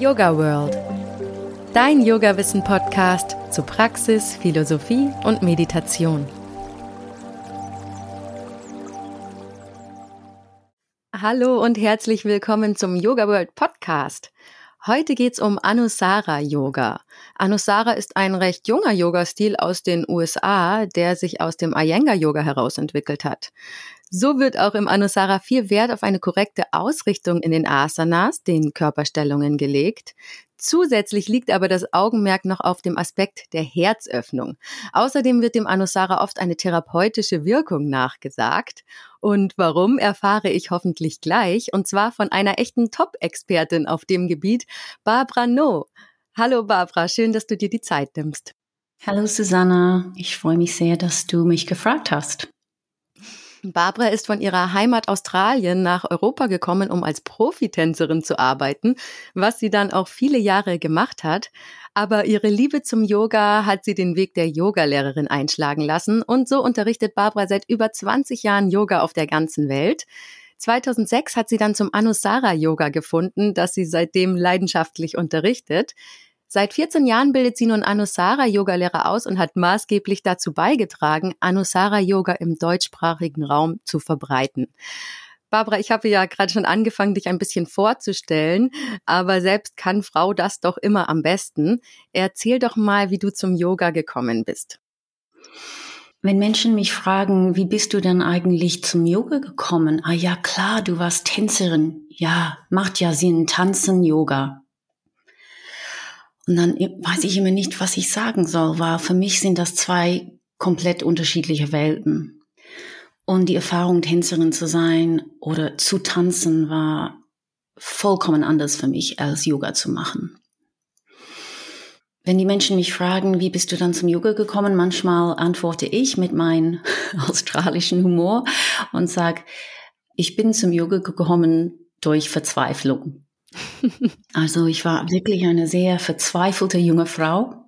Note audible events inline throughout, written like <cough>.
Yoga World. Dein Yoga-Wissen-Podcast zu Praxis, Philosophie und Meditation. Hallo und herzlich willkommen zum Yoga World Podcast. Heute geht's um Anusara Yoga. Anusara ist ein recht junger Yoga-Stil aus den USA, der sich aus dem Iyengar Yoga herausentwickelt hat. So wird auch im Anusara viel Wert auf eine korrekte Ausrichtung in den Asanas, den Körperstellungen gelegt. Zusätzlich liegt aber das Augenmerk noch auf dem Aspekt der Herzöffnung. Außerdem wird dem Anusara oft eine therapeutische Wirkung nachgesagt. Und warum, erfahre ich hoffentlich gleich, und zwar von einer echten Top-Expertin auf dem Gebiet, Barbara No. Hallo Barbara, schön, dass du dir die Zeit nimmst. Hallo Susanna, ich freue mich sehr, dass du mich gefragt hast. Barbara ist von ihrer Heimat Australien nach Europa gekommen, um als Profitänzerin zu arbeiten, was sie dann auch viele Jahre gemacht hat. Aber ihre Liebe zum Yoga hat sie den Weg der Yogalehrerin einschlagen lassen und so unterrichtet Barbara seit über 20 Jahren Yoga auf der ganzen Welt. 2006 hat sie dann zum Anusara Yoga gefunden, das sie seitdem leidenschaftlich unterrichtet. Seit 14 Jahren bildet sie nun Anusara Yoga-Lehrer aus und hat maßgeblich dazu beigetragen, Anusara Yoga im deutschsprachigen Raum zu verbreiten. Barbara, ich habe ja gerade schon angefangen, dich ein bisschen vorzustellen, aber selbst kann Frau das doch immer am besten. Erzähl doch mal, wie du zum Yoga gekommen bist. Wenn Menschen mich fragen, wie bist du denn eigentlich zum Yoga gekommen? Ah ja, klar, du warst Tänzerin. Ja, macht ja Sinn, tanzen, Yoga. Und dann weiß ich immer nicht, was ich sagen soll, weil für mich sind das zwei komplett unterschiedliche Welten. Und die Erfahrung, Tänzerin zu sein oder zu tanzen, war vollkommen anders für mich, als Yoga zu machen. Wenn die Menschen mich fragen, wie bist du dann zum Yoga gekommen, manchmal antworte ich mit meinem <laughs> australischen Humor und sage, ich bin zum Yoga gekommen durch Verzweiflung. Also ich war wirklich eine sehr verzweifelte junge Frau.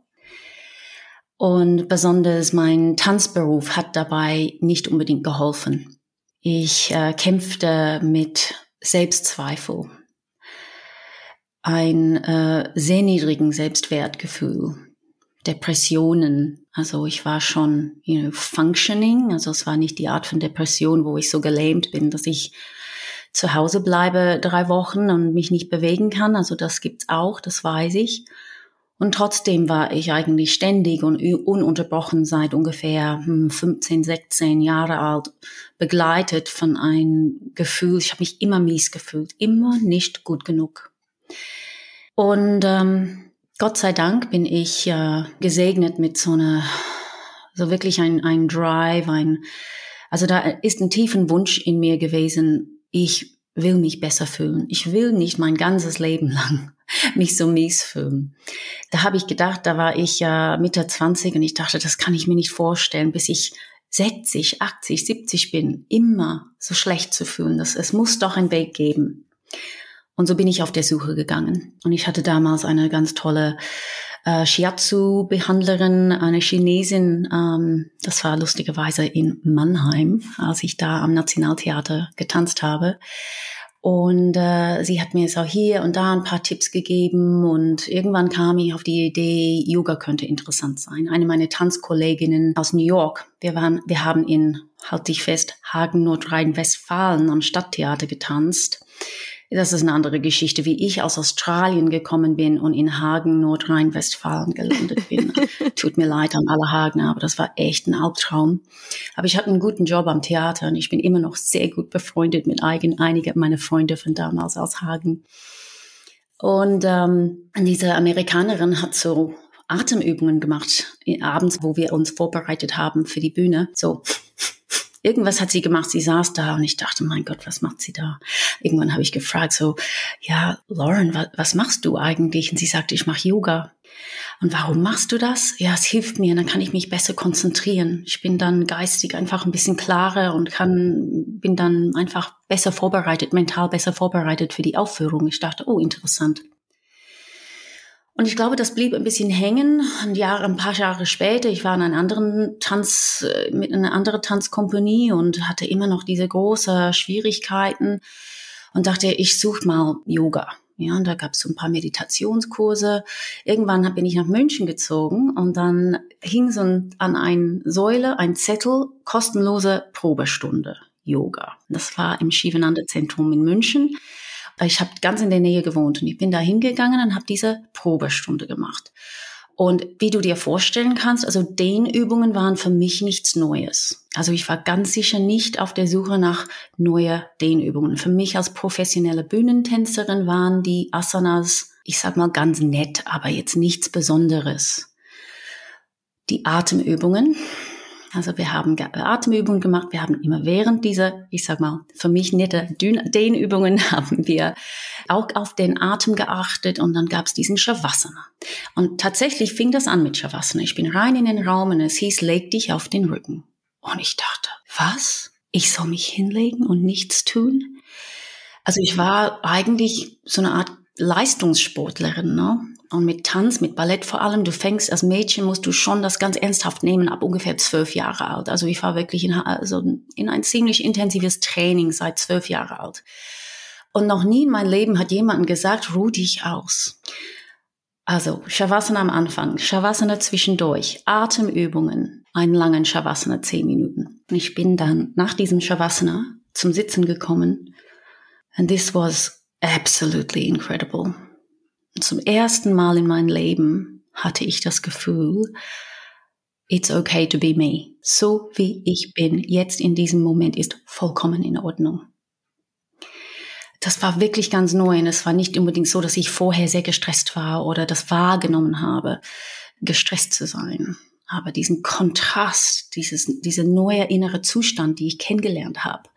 Und besonders mein Tanzberuf hat dabei nicht unbedingt geholfen. Ich äh, kämpfte mit Selbstzweifel, ein äh, sehr niedrigen Selbstwertgefühl, Depressionen. Also ich war schon you know, functioning, also es war nicht die Art von Depression, wo ich so gelähmt bin, dass ich zu Hause bleibe drei Wochen und mich nicht bewegen kann. Also das gibt's auch, das weiß ich. Und trotzdem war ich eigentlich ständig und ununterbrochen seit ungefähr 15, hm, 16 Jahre alt begleitet von einem Gefühl, ich habe mich immer mies gefühlt, immer nicht gut genug. Und ähm, Gott sei Dank bin ich äh, gesegnet mit so einer, so wirklich ein, ein Drive, ein, also da ist ein tiefen Wunsch in mir gewesen, ich will mich besser fühlen. Ich will nicht mein ganzes Leben lang <laughs> mich so mies fühlen. Da habe ich gedacht, da war ich ja Mitte 20 und ich dachte, das kann ich mir nicht vorstellen, bis ich 60, 80, 70 bin, immer so schlecht zu fühlen. Das, es muss doch einen Weg geben. Und so bin ich auf der Suche gegangen. Und ich hatte damals eine ganz tolle äh, Shiatsu-Behandlerin, eine Chinesin. Ähm, das war lustigerweise in Mannheim, als ich da am Nationaltheater getanzt habe. Und äh, sie hat mir so hier und da ein paar Tipps gegeben und irgendwann kam ich auf die Idee, Yoga könnte interessant sein. Eine meiner Tanzkolleginnen aus New York, wir waren, wir haben in, halt dich fest, Hagen, Nordrhein-Westfalen am Stadttheater getanzt das ist eine andere Geschichte, wie ich aus Australien gekommen bin und in Hagen, Nordrhein-Westfalen gelandet bin. <laughs> Tut mir leid an alle Hagener, aber das war echt ein Albtraum. Aber ich hatte einen guten Job am Theater und ich bin immer noch sehr gut befreundet mit eigen, einigen meiner Freunde von damals aus Hagen. Und ähm, diese Amerikanerin hat so Atemübungen gemacht, abends, wo wir uns vorbereitet haben für die Bühne. So irgendwas hat sie gemacht. Sie saß da und ich dachte, mein Gott, was macht sie da? Irgendwann habe ich gefragt, so, ja, Lauren, was, was machst du eigentlich? Und sie sagte, ich mache Yoga. Und warum machst du das? Ja, es hilft mir, dann kann ich mich besser konzentrieren. Ich bin dann geistig einfach ein bisschen klarer und kann, bin dann einfach besser vorbereitet, mental besser vorbereitet für die Aufführung. Ich dachte, oh, interessant. Und ich glaube, das blieb ein bisschen hängen. Ein, Jahr, ein paar Jahre später, ich war in einer anderen Tanz, äh, mit einer anderen Tanzkompanie und hatte immer noch diese großen Schwierigkeiten und dachte, ich suche mal Yoga. Ja, und da gab es so ein paar Meditationskurse. Irgendwann bin ich nach München gezogen und dann hing so ein, an einer Säule ein Zettel, kostenlose Probestunde Yoga. Das war im Shivananda Zentrum in München. Ich habe ganz in der Nähe gewohnt und ich bin da hingegangen und habe diese Probestunde gemacht. Und wie du dir vorstellen kannst, also Dehnübungen waren für mich nichts Neues. Also ich war ganz sicher nicht auf der Suche nach neue Dehnübungen. Für mich als professionelle Bühnentänzerin waren die Asanas, ich sag mal ganz nett, aber jetzt nichts Besonderes. Die Atemübungen, also wir haben Atemübungen gemacht, wir haben immer während dieser, ich sag mal, für mich nette Dehnübungen <laughs> haben wir auch auf den Atem geachtet und dann gab es diesen Shavasana. Und tatsächlich fing das an mit Shavasana. Ich bin rein in den Raum und es hieß, leg dich auf den Rücken. Und ich dachte, was? Ich soll mich hinlegen und nichts tun? Also ich war eigentlich so eine Art Leistungssportlerin, ne? Und mit Tanz, mit Ballett vor allem, du fängst als Mädchen, musst du schon das ganz ernsthaft nehmen, ab ungefähr zwölf Jahre alt. Also ich war wirklich in, also in ein ziemlich intensives Training seit zwölf Jahre alt. Und noch nie in meinem Leben hat jemand gesagt, ruh dich aus. Also Shavasana am Anfang, Shavasana zwischendurch, Atemübungen, einen langen Shavasana, zehn Minuten. Und ich bin dann nach diesem Shavasana zum Sitzen gekommen. And this was absolutely incredible. Zum ersten Mal in meinem Leben hatte ich das Gefühl, it's okay to be me. So wie ich bin, jetzt in diesem Moment ist vollkommen in Ordnung. Das war wirklich ganz neu und es war nicht unbedingt so, dass ich vorher sehr gestresst war oder das wahrgenommen habe, gestresst zu sein. Aber diesen Kontrast, dieses, dieser neue innere Zustand, die ich kennengelernt habe,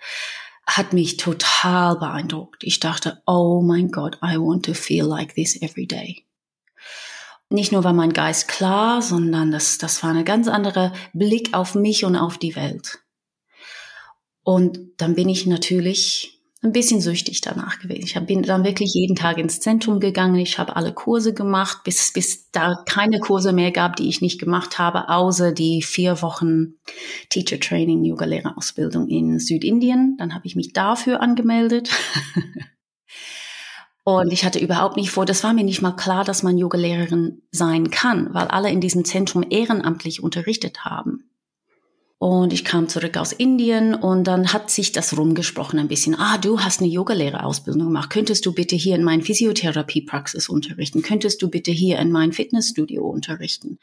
hat mich total beeindruckt. Ich dachte, oh mein Gott, I want to feel like this every day. Nicht nur war mein Geist klar, sondern das, das war eine ganz andere Blick auf mich und auf die Welt. Und dann bin ich natürlich ein bisschen süchtig danach gewesen. Ich bin dann wirklich jeden Tag ins Zentrum gegangen. Ich habe alle Kurse gemacht, bis, bis da keine Kurse mehr gab, die ich nicht gemacht habe, außer die vier Wochen Teacher Training, Yoga-Lehrerausbildung in Südindien. Dann habe ich mich dafür angemeldet. <laughs> Und ich hatte überhaupt nicht vor, das war mir nicht mal klar, dass man Yogalehrerin sein kann, weil alle in diesem Zentrum ehrenamtlich unterrichtet haben. Und ich kam zurück aus Indien und dann hat sich das rumgesprochen ein bisschen. Ah, du hast eine Yogalehrerausbildung gemacht. Könntest du bitte hier in mein Physiotherapiepraxis unterrichten? Könntest du bitte hier in mein Fitnessstudio unterrichten?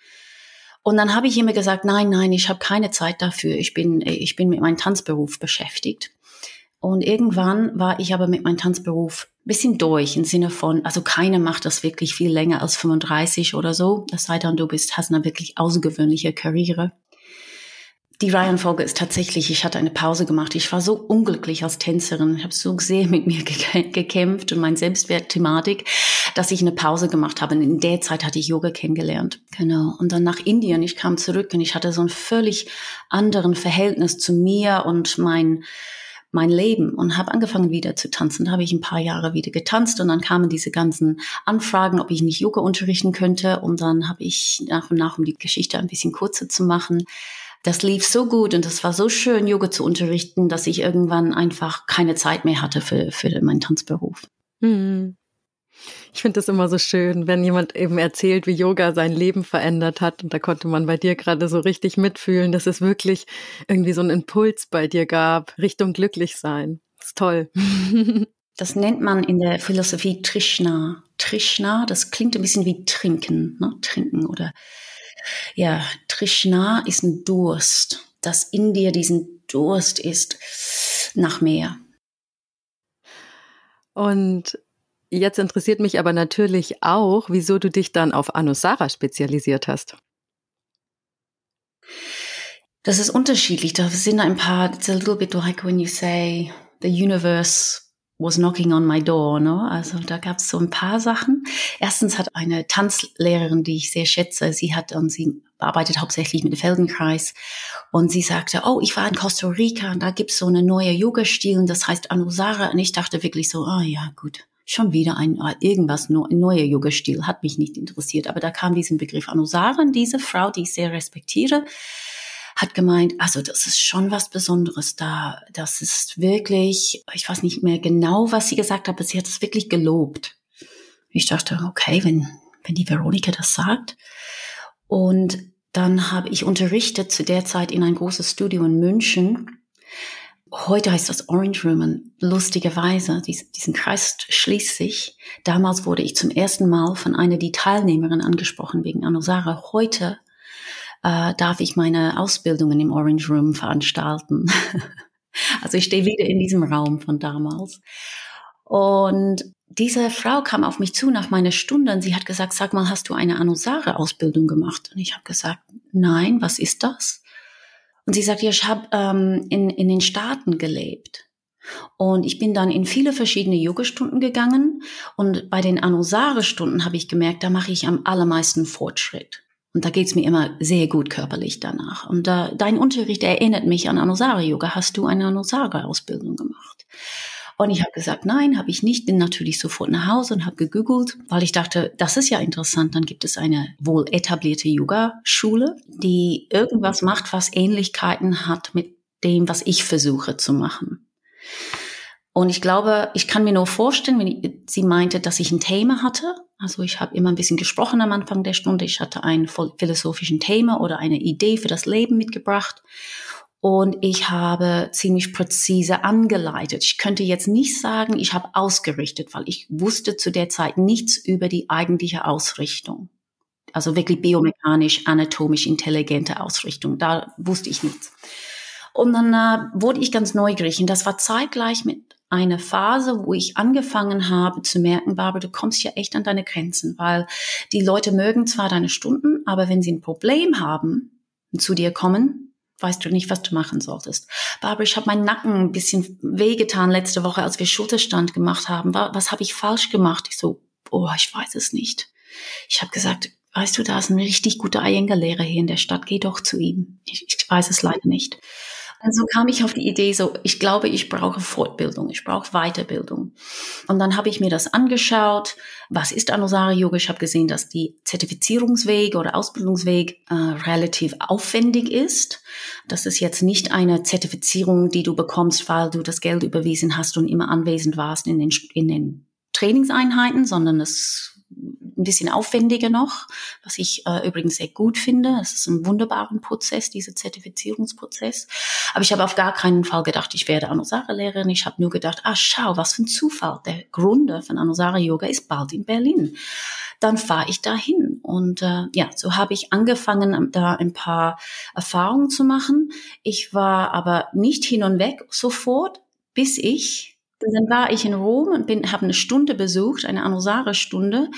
Und dann habe ich immer gesagt, nein, nein, ich habe keine Zeit dafür. Ich bin, ich bin mit meinem Tanzberuf beschäftigt. Und irgendwann war ich aber mit meinem Tanzberuf bisschen durch im Sinne von, also keiner macht das wirklich viel länger als 35 oder so. Es sei denn, du bist, hast eine wirklich außergewöhnliche Karriere. Die Reihenfolge ist tatsächlich, ich hatte eine Pause gemacht. Ich war so unglücklich als Tänzerin. Ich habe so sehr mit mir gekämpft und mein Selbstwertthematik, dass ich eine Pause gemacht habe. Und in der Zeit hatte ich Yoga kennengelernt. Genau. Und dann nach Indien. Ich kam zurück und ich hatte so ein völlig anderen Verhältnis zu mir und mein mein Leben und habe angefangen wieder zu tanzen. Da habe ich ein paar Jahre wieder getanzt und dann kamen diese ganzen Anfragen, ob ich nicht Yoga unterrichten könnte. Und dann habe ich nach und nach, um die Geschichte ein bisschen kurzer zu machen, das lief so gut und es war so schön, Yoga zu unterrichten, dass ich irgendwann einfach keine Zeit mehr hatte für, für meinen Tanzberuf. Hm. Ich finde das immer so schön, wenn jemand eben erzählt, wie Yoga sein Leben verändert hat. Und da konnte man bei dir gerade so richtig mitfühlen, dass es wirklich irgendwie so einen Impuls bei dir gab, Richtung glücklich sein. Das ist toll. <laughs> Das nennt man in der Philosophie Trishna. Trishna, das klingt ein bisschen wie trinken, ne? trinken oder ja, Trishna ist ein Durst, dass in dir diesen Durst ist nach mehr. Und jetzt interessiert mich aber natürlich auch, wieso du dich dann auf Anusara spezialisiert hast. Das ist unterschiedlich. Da sind ein paar, it's a little bit like when you say the universe was knocking on my door. Ne? Also da gab es so ein paar Sachen. Erstens hat eine Tanzlehrerin, die ich sehr schätze, sie hat und sie arbeitet hauptsächlich mit dem Feldenkreis und sie sagte, oh, ich war in Costa Rica und da gibt's so eine neue Yoga-Stil, das heißt Anusara und ich dachte wirklich so, ah oh, ja gut, schon wieder ein irgendwas ein neuer Yoga-Stil hat mich nicht interessiert, aber da kam diesen Begriff Anusara und diese Frau, die ich sehr respektiere, hat gemeint, also das ist schon was Besonderes da. Das ist wirklich, ich weiß nicht mehr genau, was sie gesagt hat, aber sie hat es wirklich gelobt. Ich dachte, okay, wenn, wenn die Veronika das sagt. Und dann habe ich unterrichtet zu der Zeit in ein großes Studio in München. Heute heißt das Orange Room lustigerweise, diesen Kreis schließt sich. Damals wurde ich zum ersten Mal von einer die Teilnehmerin angesprochen wegen Anusara. Heute äh, darf ich meine Ausbildungen im Orange Room veranstalten. <laughs> also ich stehe wieder in diesem Raum von damals. Und diese Frau kam auf mich zu nach meiner Stunde und sie hat gesagt, sag mal, hast du eine Anusare-Ausbildung gemacht? Und ich habe gesagt, nein, was ist das? Und sie sagt, ja, ich habe ähm, in, in den Staaten gelebt. Und ich bin dann in viele verschiedene Yoga-Stunden gegangen und bei den Anusare-Stunden habe ich gemerkt, da mache ich am allermeisten Fortschritt. Und da geht's mir immer sehr gut körperlich danach. Und äh, dein Unterricht erinnert mich an Anusara-Yoga. Hast du eine Anusara-Ausbildung gemacht? Und ich habe gesagt, nein, habe ich nicht. Bin natürlich sofort nach Hause und habe gegoogelt, weil ich dachte, das ist ja interessant. Dann gibt es eine wohl etablierte Yoga-Schule, die irgendwas macht, was Ähnlichkeiten hat mit dem, was ich versuche zu machen. Und ich glaube, ich kann mir nur vorstellen, wenn ich, sie meinte, dass ich ein Thema hatte. Also ich habe immer ein bisschen gesprochen am Anfang der Stunde. Ich hatte einen philosophischen Thema oder eine Idee für das Leben mitgebracht. Und ich habe ziemlich präzise angeleitet. Ich könnte jetzt nicht sagen, ich habe ausgerichtet, weil ich wusste zu der Zeit nichts über die eigentliche Ausrichtung. Also wirklich biomechanisch, anatomisch intelligente Ausrichtung. Da wusste ich nichts. Und dann äh, wurde ich ganz neugierig. Und das war zeitgleich mit einer Phase, wo ich angefangen habe zu merken, Barbara, du kommst ja echt an deine Grenzen, weil die Leute mögen zwar deine Stunden, aber wenn sie ein Problem haben und zu dir kommen, weißt du nicht, was du machen solltest. Barbara, ich habe meinen Nacken ein bisschen wehgetan letzte Woche, als wir Schulterstand gemacht haben. Was habe ich falsch gemacht? Ich so, oh, ich weiß es nicht. Ich habe gesagt, weißt du, da ist ein richtig guter Iyengar-Lehrer hier in der Stadt, geh doch zu ihm. Ich, ich weiß es leider nicht. Und so kam ich auf die Idee, so, ich glaube, ich brauche Fortbildung, ich brauche Weiterbildung. Und dann habe ich mir das angeschaut. Was ist Anusara Yoga? Ich habe gesehen, dass die Zertifizierungsweg oder Ausbildungsweg äh, relativ aufwendig ist. Das ist jetzt nicht eine Zertifizierung, die du bekommst, weil du das Geld überwiesen hast und immer anwesend warst in den, in den Trainingseinheiten, sondern es ein bisschen aufwendiger noch, was ich äh, übrigens sehr gut finde. Es ist ein wunderbarer Prozess, dieser Zertifizierungsprozess. Aber ich habe auf gar keinen Fall gedacht, ich werde Anusara-Lehrerin. Ich habe nur gedacht, ah, schau, was für ein Zufall. Der Gründer von Anusara-Yoga ist bald in Berlin. Dann fahre ich dahin. Und äh, ja, so habe ich angefangen, da ein paar Erfahrungen zu machen. Ich war aber nicht hin und weg sofort, bis ich dann war ich in Rom und bin, habe eine Stunde besucht, eine Anusare-Stunde.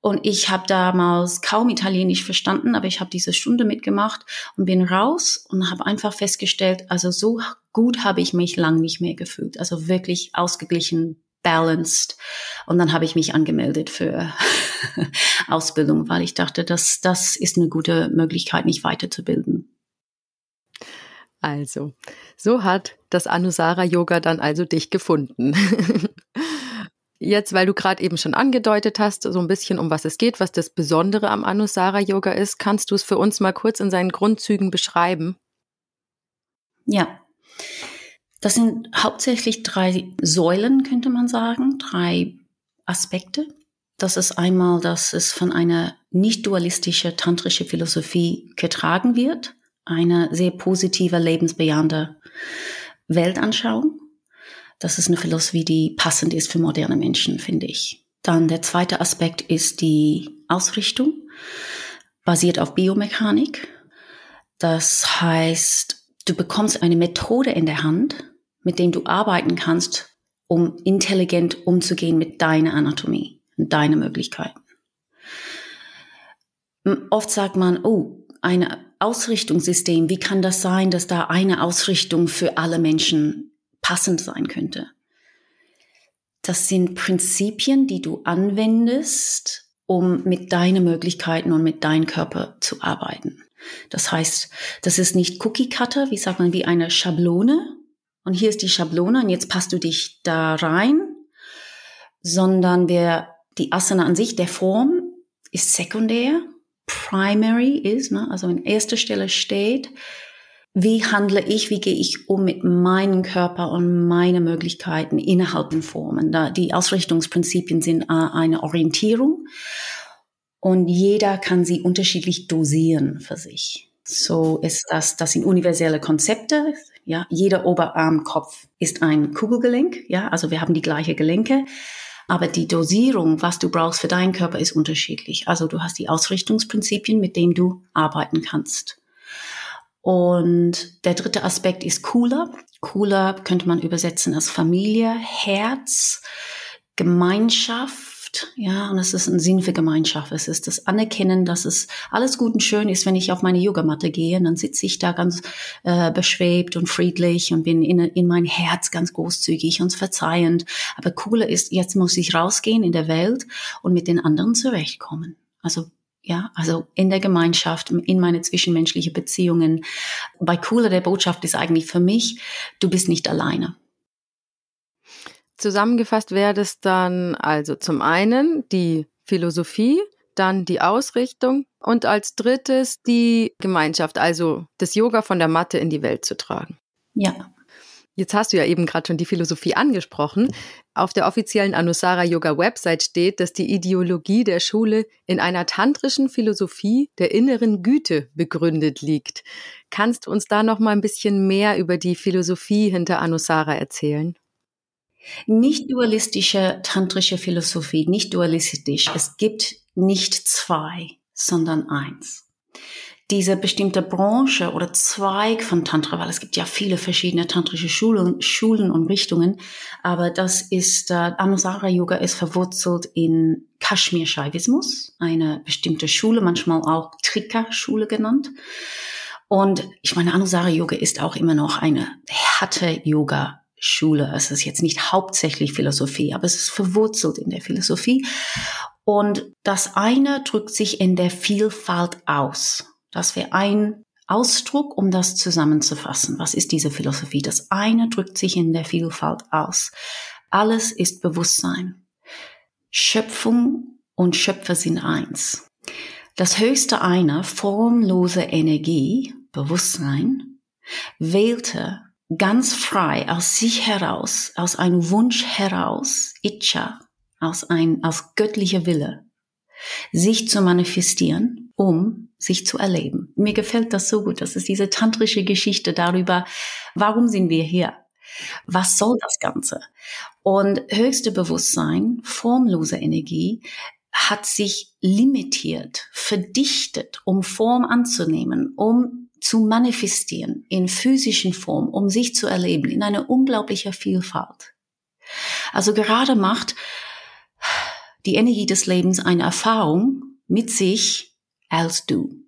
Und ich habe damals kaum Italienisch verstanden, aber ich habe diese Stunde mitgemacht und bin raus und habe einfach festgestellt, also so gut habe ich mich lang nicht mehr gefühlt. Also wirklich ausgeglichen, balanced. Und dann habe ich mich angemeldet für <laughs> Ausbildung, weil ich dachte, dass das ist eine gute Möglichkeit, mich weiterzubilden. Also, so hat das Anusara Yoga dann also dich gefunden. <laughs> Jetzt, weil du gerade eben schon angedeutet hast, so ein bisschen um was es geht, was das Besondere am Anusara Yoga ist, kannst du es für uns mal kurz in seinen Grundzügen beschreiben? Ja. Das sind hauptsächlich drei Säulen, könnte man sagen, drei Aspekte. Das ist einmal, dass es von einer nicht dualistische tantrische Philosophie getragen wird eine sehr positive, lebensbejahende Weltanschauung. Das ist eine Philosophie, die passend ist für moderne Menschen, finde ich. Dann der zweite Aspekt ist die Ausrichtung, basiert auf Biomechanik. Das heißt, du bekommst eine Methode in der Hand, mit dem du arbeiten kannst, um intelligent umzugehen mit deiner Anatomie und deinen Möglichkeiten. Oft sagt man, oh, eine Ausrichtungssystem, wie kann das sein, dass da eine Ausrichtung für alle Menschen passend sein könnte? Das sind Prinzipien, die du anwendest, um mit deinen Möglichkeiten und mit deinem Körper zu arbeiten. Das heißt, das ist nicht Cookie Cutter, wie sagt man, wie eine Schablone. Und hier ist die Schablone und jetzt passt du dich da rein, sondern der, die Asana an sich, der Form, ist sekundär primary ist, ne, also in erster Stelle steht, wie handle ich, wie gehe ich um mit meinem Körper und meinen Möglichkeiten innerhalb den Formen. Da die Ausrichtungsprinzipien sind äh, eine Orientierung und jeder kann sie unterschiedlich dosieren für sich. So ist das, das sind universelle Konzepte. Ja, jeder Oberarmkopf ist ein Kugelgelenk. Ja, also wir haben die gleiche Gelenke. Aber die Dosierung, was du brauchst für deinen Körper, ist unterschiedlich. Also du hast die Ausrichtungsprinzipien, mit denen du arbeiten kannst. Und der dritte Aspekt ist cooler. Cooler könnte man übersetzen als Familie, Herz, Gemeinschaft. Ja, und es ist ein Sinn für Gemeinschaft. Es ist das Anerkennen, dass es alles gut und schön ist, wenn ich auf meine Yogamatte gehe. Und dann sitze ich da ganz äh, beschwebt und friedlich und bin in, in mein Herz ganz großzügig und verzeihend. Aber cooler ist, jetzt muss ich rausgehen in der Welt und mit den anderen zurechtkommen. Also ja, also in der Gemeinschaft, in meine zwischenmenschlichen Beziehungen. Bei Cooler der Botschaft ist eigentlich für mich, du bist nicht alleine. Zusammengefasst wäre das dann also zum einen die Philosophie, dann die Ausrichtung und als drittes die Gemeinschaft, also das Yoga von der Matte in die Welt zu tragen. Ja. Jetzt hast du ja eben gerade schon die Philosophie angesprochen. Auf der offiziellen Anusara Yoga Website steht, dass die Ideologie der Schule in einer tantrischen Philosophie der inneren Güte begründet liegt. Kannst du uns da noch mal ein bisschen mehr über die Philosophie hinter Anusara erzählen? Nicht dualistische tantrische Philosophie, nicht dualistisch. Es gibt nicht zwei, sondern eins diese bestimmte Branche oder Zweig von Tantra, weil es gibt ja viele verschiedene tantrische Schulen, Schulen und Richtungen, aber das ist, äh, Anusara Yoga ist verwurzelt in Kashmir Shaivismus, eine bestimmte Schule, manchmal auch Trika-Schule genannt. Und ich meine, Anusara Yoga ist auch immer noch eine harte Yoga Schule. Es ist jetzt nicht hauptsächlich Philosophie, aber es ist verwurzelt in der Philosophie. Und das eine drückt sich in der Vielfalt aus. Das wäre ein Ausdruck, um das zusammenzufassen. Was ist diese Philosophie? Das eine drückt sich in der Vielfalt aus. Alles ist Bewusstsein. Schöpfung und Schöpfer sind eins. Das höchste eine, formlose Energie, Bewusstsein, wählte ganz frei aus sich heraus, aus einem Wunsch heraus, Itcha, aus ein, aus göttlicher Wille, sich zu manifestieren, um sich zu erleben. Mir gefällt das so gut. Das ist diese tantrische Geschichte darüber, warum sind wir hier? Was soll das Ganze? Und höchste Bewusstsein, formlose Energie, hat sich limitiert, verdichtet, um Form anzunehmen, um zu manifestieren in physischen Form, um sich zu erleben in einer unglaublicher Vielfalt. Also gerade macht die Energie des Lebens eine Erfahrung mit sich als du.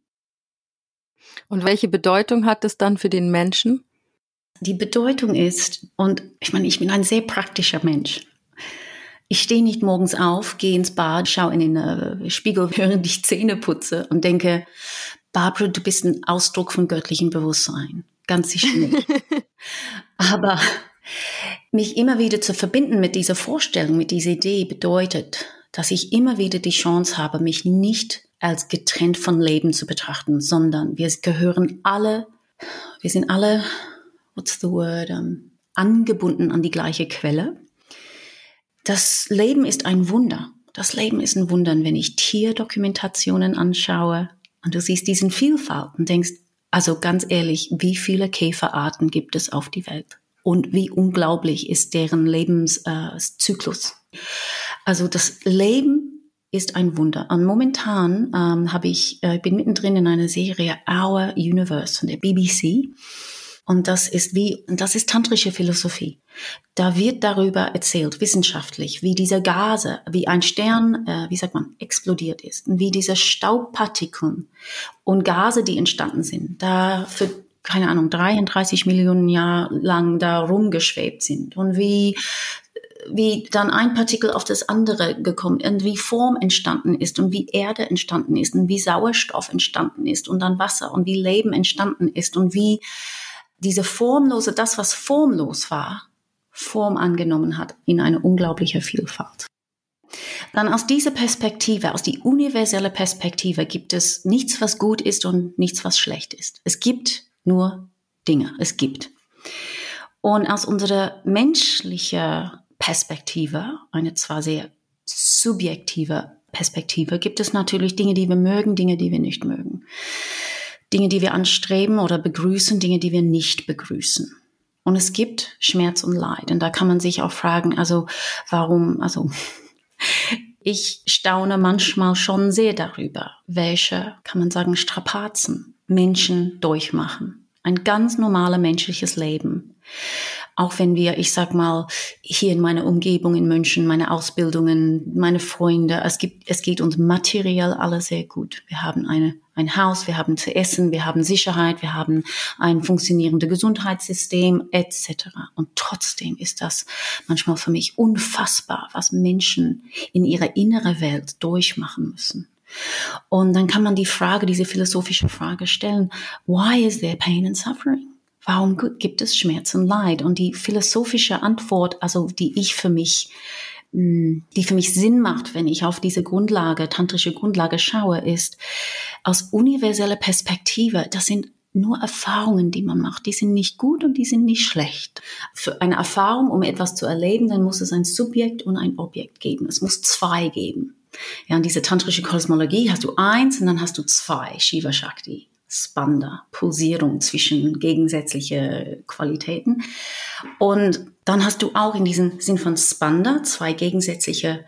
Und welche Bedeutung hat es dann für den Menschen? Die Bedeutung ist, und ich meine, ich bin ein sehr praktischer Mensch. Ich stehe nicht morgens auf, gehe ins Bad, schaue in den äh, Spiegel, <laughs> während ich Zähne putze und denke, Barbara, du bist ein Ausdruck von göttlichem Bewusstsein. Ganz sicher nicht. <laughs> Aber mich immer wieder zu verbinden mit dieser Vorstellung, mit dieser Idee bedeutet, dass ich immer wieder die Chance habe, mich nicht als getrennt von Leben zu betrachten, sondern wir gehören alle, wir sind alle, what's the word, um, angebunden an die gleiche Quelle. Das Leben ist ein Wunder. Das Leben ist ein Wunder, wenn ich Tierdokumentationen anschaue und du siehst diesen Vielfalt und denkst, also ganz ehrlich, wie viele Käferarten gibt es auf die Welt? Und wie unglaublich ist deren Lebenszyklus? Also das Leben ist ein Wunder. Und momentan ähm, habe ich, äh, bin mittendrin in einer Serie Our Universe von der BBC. Und das ist wie, das ist tantrische Philosophie. Da wird darüber erzählt, wissenschaftlich, wie diese Gase, wie ein Stern, äh, wie sagt man, explodiert ist und wie diese Staubpartikeln und Gase, die entstanden sind, da für keine Ahnung, 33 Millionen Jahre lang da rumgeschwebt sind und wie wie dann ein Partikel auf das andere gekommen und wie Form entstanden ist und wie Erde entstanden ist und wie Sauerstoff entstanden ist und dann Wasser und wie Leben entstanden ist und wie diese formlose, das was formlos war, Form angenommen hat in eine unglaubliche Vielfalt. Dann aus dieser Perspektive, aus die universelle Perspektive gibt es nichts, was gut ist und nichts, was schlecht ist. Es gibt nur Dinge es gibt. Und aus unserer menschlichen Perspektive, eine zwar sehr subjektive Perspektive, gibt es natürlich Dinge, die wir mögen, Dinge, die wir nicht mögen. Dinge, die wir anstreben oder begrüßen, Dinge, die wir nicht begrüßen. Und es gibt Schmerz und Leid. Und da kann man sich auch fragen, also warum, also <laughs> ich staune manchmal schon sehr darüber, welche, kann man sagen, Strapazen Menschen durchmachen. Ein ganz normales menschliches Leben auch wenn wir, ich sag mal, hier in meiner Umgebung in München, meine Ausbildungen, meine Freunde, es gibt, es geht uns materiell alle sehr gut. Wir haben eine, ein Haus, wir haben zu essen, wir haben Sicherheit, wir haben ein funktionierendes Gesundheitssystem etc. Und trotzdem ist das manchmal für mich unfassbar, was Menschen in ihrer innere Welt durchmachen müssen. Und dann kann man die Frage, diese philosophische Frage stellen, why is there pain and suffering? Warum gibt es Schmerz und Leid? Und die philosophische Antwort, also die ich für mich, hm, die für mich Sinn macht, wenn ich auf diese Grundlage, tantrische Grundlage schaue, ist, aus universeller Perspektive, das sind nur Erfahrungen, die man macht. Die sind nicht gut und die sind nicht schlecht. Für eine Erfahrung, um etwas zu erleben, dann muss es ein Subjekt und ein Objekt geben. Es muss zwei geben. Ja, und diese tantrische Kosmologie hast du eins und dann hast du zwei, Shiva Shakti. Spanda, Pulsierung zwischen gegensätzliche Qualitäten. Und dann hast du auch in diesem Sinn von Spanda zwei gegensätzliche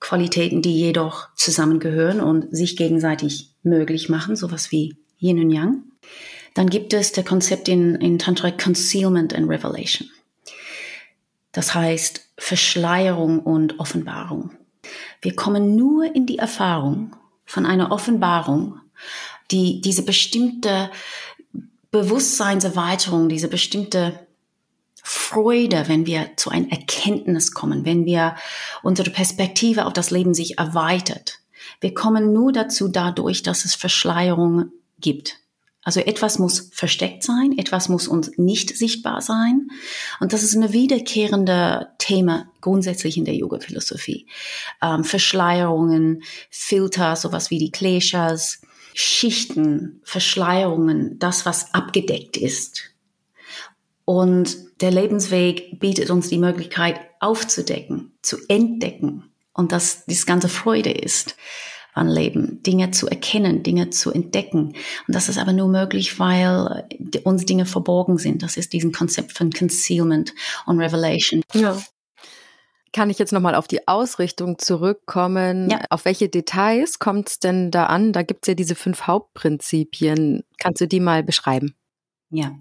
Qualitäten, die jedoch zusammengehören und sich gegenseitig möglich machen, sowas wie Yin und Yang. Dann gibt es der Konzept in, in Tantra Concealment and Revelation. Das heißt Verschleierung und Offenbarung. Wir kommen nur in die Erfahrung von einer Offenbarung, die, diese bestimmte Bewusstseinserweiterung, diese bestimmte Freude, wenn wir zu einer Erkenntnis kommen, wenn wir unsere Perspektive auf das Leben sich erweitert. Wir kommen nur dazu dadurch, dass es Verschleierung gibt. Also etwas muss versteckt sein, etwas muss uns nicht sichtbar sein. Und das ist eine wiederkehrende Thema grundsätzlich in der Yoga-Philosophie. Ähm, Verschleierungen, Filter, sowas wie die Kleshas, Schichten, Verschleierungen, das, was abgedeckt ist. Und der Lebensweg bietet uns die Möglichkeit aufzudecken, zu entdecken und dass dies ganze Freude ist an Leben, Dinge zu erkennen, Dinge zu entdecken. Und das ist aber nur möglich, weil uns Dinge verborgen sind. Das ist diesen Konzept von Concealment und Revelation. Ja. Kann ich jetzt nochmal auf die Ausrichtung zurückkommen? Ja. Auf welche Details kommt es denn da an? Da gibt es ja diese fünf Hauptprinzipien. Kannst du die mal beschreiben? Ja.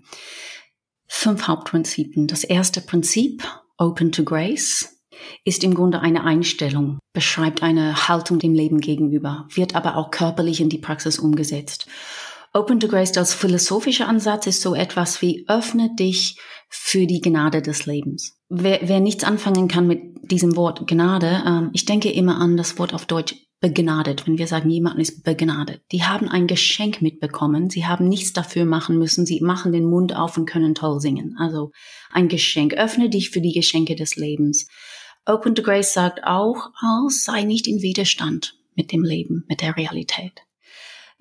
Fünf Hauptprinzipien. Das erste Prinzip, Open to Grace, ist im Grunde eine Einstellung, beschreibt eine Haltung dem Leben gegenüber, wird aber auch körperlich in die Praxis umgesetzt. Open to Grace als philosophischer Ansatz ist so etwas wie öffne dich für die Gnade des Lebens. Wer, wer nichts anfangen kann mit diesem Wort Gnade, ähm, ich denke immer an das Wort auf Deutsch begnadet, wenn wir sagen, jemand ist begnadet. Die haben ein Geschenk mitbekommen, sie haben nichts dafür machen müssen, sie machen den Mund auf und können toll singen. Also ein Geschenk. Öffne dich für die Geschenke des Lebens. Open to Grace sagt auch, oh, sei nicht in Widerstand mit dem Leben, mit der Realität.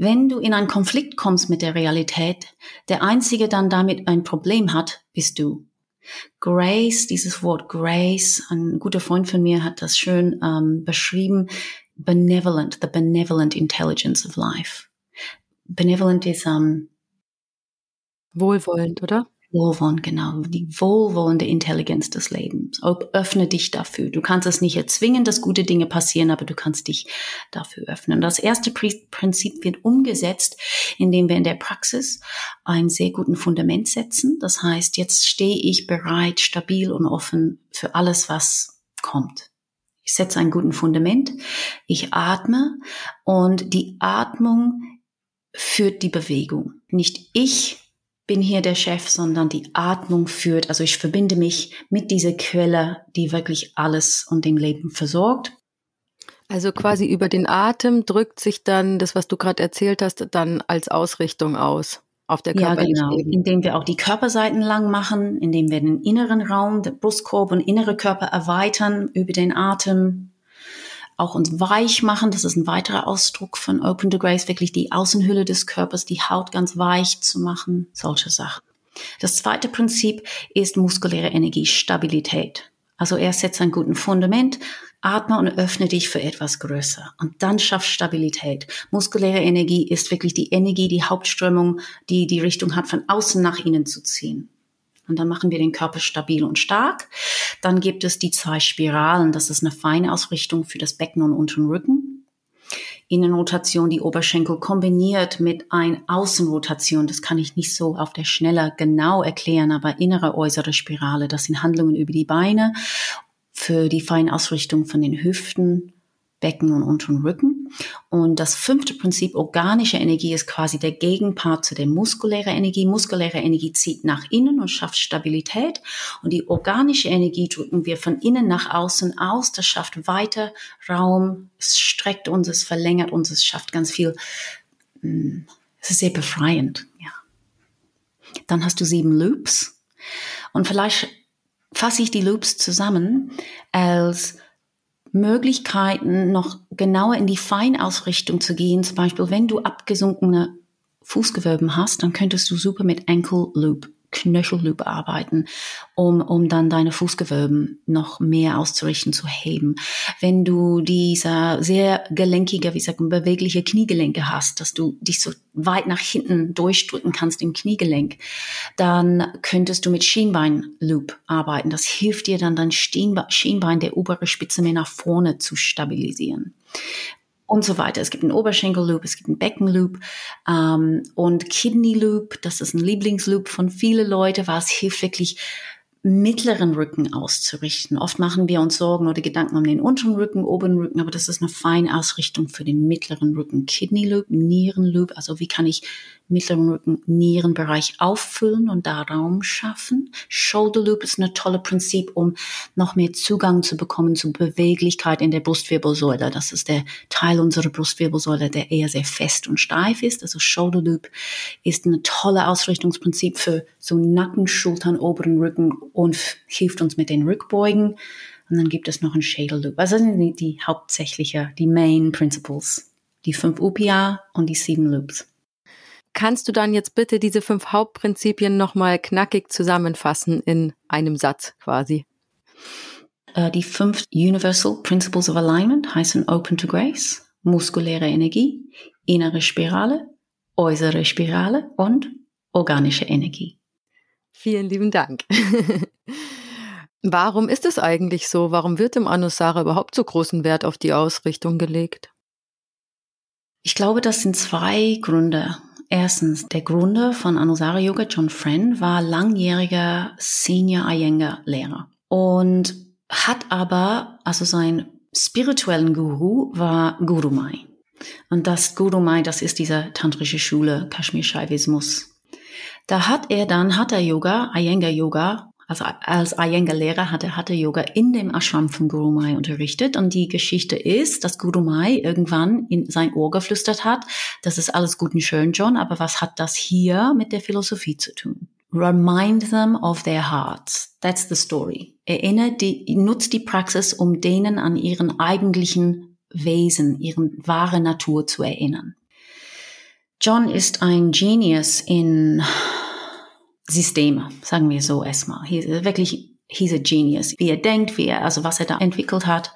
Wenn du in einen Konflikt kommst mit der Realität, der Einzige dann damit ein Problem hat, bist du. Grace, dieses Wort Grace, ein guter Freund von mir hat das schön ähm, beschrieben, benevolent, the benevolent intelligence of life. Benevolent ist ähm, wohlwollend, oder? Wohlwollend, genau. Die wohlwollende Intelligenz des Lebens. Öffne dich dafür. Du kannst es nicht erzwingen, dass gute Dinge passieren, aber du kannst dich dafür öffnen. Das erste Prinzip wird umgesetzt, indem wir in der Praxis einen sehr guten Fundament setzen. Das heißt, jetzt stehe ich bereit, stabil und offen für alles, was kommt. Ich setze einen guten Fundament. Ich atme und die Atmung führt die Bewegung. Nicht ich bin hier der Chef, sondern die Atmung führt. Also ich verbinde mich mit dieser Quelle, die wirklich alles und dem Leben versorgt. Also quasi über den Atem drückt sich dann das, was du gerade erzählt hast, dann als Ausrichtung aus auf der körperlichen Ja, genau. Ebene. Indem wir auch die Körperseiten lang machen, indem wir den inneren Raum, der Brustkorb und innere Körper erweitern über den Atem, auch uns weich machen. Das ist ein weiterer Ausdruck von Open to Grace, wirklich die Außenhülle des Körpers, die Haut ganz weich zu machen, solche Sachen. Das zweite Prinzip ist muskuläre Energiestabilität. Also er setzt ein guten Fundament, atme und öffne dich für etwas größer und dann schaff Stabilität. Muskuläre Energie ist wirklich die Energie, die Hauptströmung, die die Richtung hat, von außen nach innen zu ziehen. Und dann machen wir den Körper stabil und stark. Dann gibt es die zwei Spiralen. Das ist eine feine Ausrichtung für das Becken und unteren Rücken. Innenrotation, die Oberschenkel kombiniert mit ein Außenrotation. Das kann ich nicht so auf der Schnelle genau erklären, aber innere, äußere Spirale. Das sind Handlungen über die Beine für die feine Ausrichtung von den Hüften, Becken und unteren Rücken. Und das fünfte Prinzip, organische Energie, ist quasi der Gegenpart zu der muskulären Energie. Muskuläre Energie zieht nach innen und schafft Stabilität. Und die organische Energie drücken wir von innen nach außen aus. Das schafft weiter Raum, es streckt uns, es verlängert uns, es schafft ganz viel. Mm, es ist sehr befreiend, ja. Dann hast du sieben Loops. Und vielleicht fasse ich die Loops zusammen als Möglichkeiten, noch genauer in die Feinausrichtung zu gehen. Zum Beispiel, wenn du abgesunkene Fußgewölben hast, dann könntest du super mit Ankle Loop Knöchelloop arbeiten, um, um dann deine Fußgewölben noch mehr auszurichten, zu heben. Wenn du dieser sehr gelenkige, wie sagt man, bewegliche Kniegelenke hast, dass du dich so weit nach hinten durchdrücken kannst im Kniegelenk, dann könntest du mit Schienbeinloop arbeiten. Das hilft dir dann, dein Schienbein, der obere Spitze mehr nach vorne zu stabilisieren und so weiter. Es gibt einen Oberschenkelloop, es gibt einen Beckenloop ähm, und Kidney Loop. Das ist ein Lieblingsloop von vielen Leuten, was hilft wirklich mittleren Rücken auszurichten. Oft machen wir uns Sorgen oder Gedanken um den unteren Rücken, oberen Rücken, aber das ist eine feine Ausrichtung für den mittleren Rücken. Kidney Loop, Nieren Loop, also wie kann ich mittleren Rücken, Nierenbereich auffüllen und da Raum schaffen. Shoulder Loop ist ein tolles Prinzip, um noch mehr Zugang zu bekommen zu Beweglichkeit in der Brustwirbelsäule. Das ist der Teil unserer Brustwirbelsäule, der eher sehr fest und steif ist. Also Shoulder Loop ist ein tolles Ausrichtungsprinzip für so Nacken, Schultern, oberen Rücken und hilft uns mit den Rückbeugen. Und dann gibt es noch einen Schädel Loop. Also sind die, die hauptsächliche, die Main Principles. Die fünf UPA und die sieben Loops. Kannst du dann jetzt bitte diese fünf Hauptprinzipien nochmal knackig zusammenfassen in einem Satz quasi? Äh, die fünf Universal Principles of Alignment heißen Open to Grace, muskuläre Energie, innere Spirale, äußere Spirale und organische Energie. Vielen lieben Dank. Warum ist es eigentlich so? Warum wird im Anusara überhaupt so großen Wert auf die Ausrichtung gelegt? Ich glaube, das sind zwei Gründe. Erstens, der Gründer von Anusara Yoga, John Friend, war langjähriger Senior Iyengar-Lehrer und hat aber, also sein spirituellen Guru war Guru Mai. Und das Guru Mai, das ist diese tantrische Schule, Kashmir Shaivismus. Da hat er dann Hatha Yoga, Iyengar Yoga also als Iyengar-Lehrer hatte Hatha Yoga in dem Ashram von Guru Mai unterrichtet. Und die Geschichte ist, dass Guru Mai irgendwann in sein Ohr geflüstert hat, das ist alles gut und schön, John, aber was hat das hier mit der Philosophie zu tun? Remind them of their hearts. That's the story. Erinnert die, nutzt die Praxis, um denen an ihren eigentlichen Wesen, ihren wahre Natur zu erinnern. John ist ein Genius in Systeme, sagen wir so erstmal. He's wirklich, he's a genius. Wie er denkt, wie er, also was er da entwickelt hat.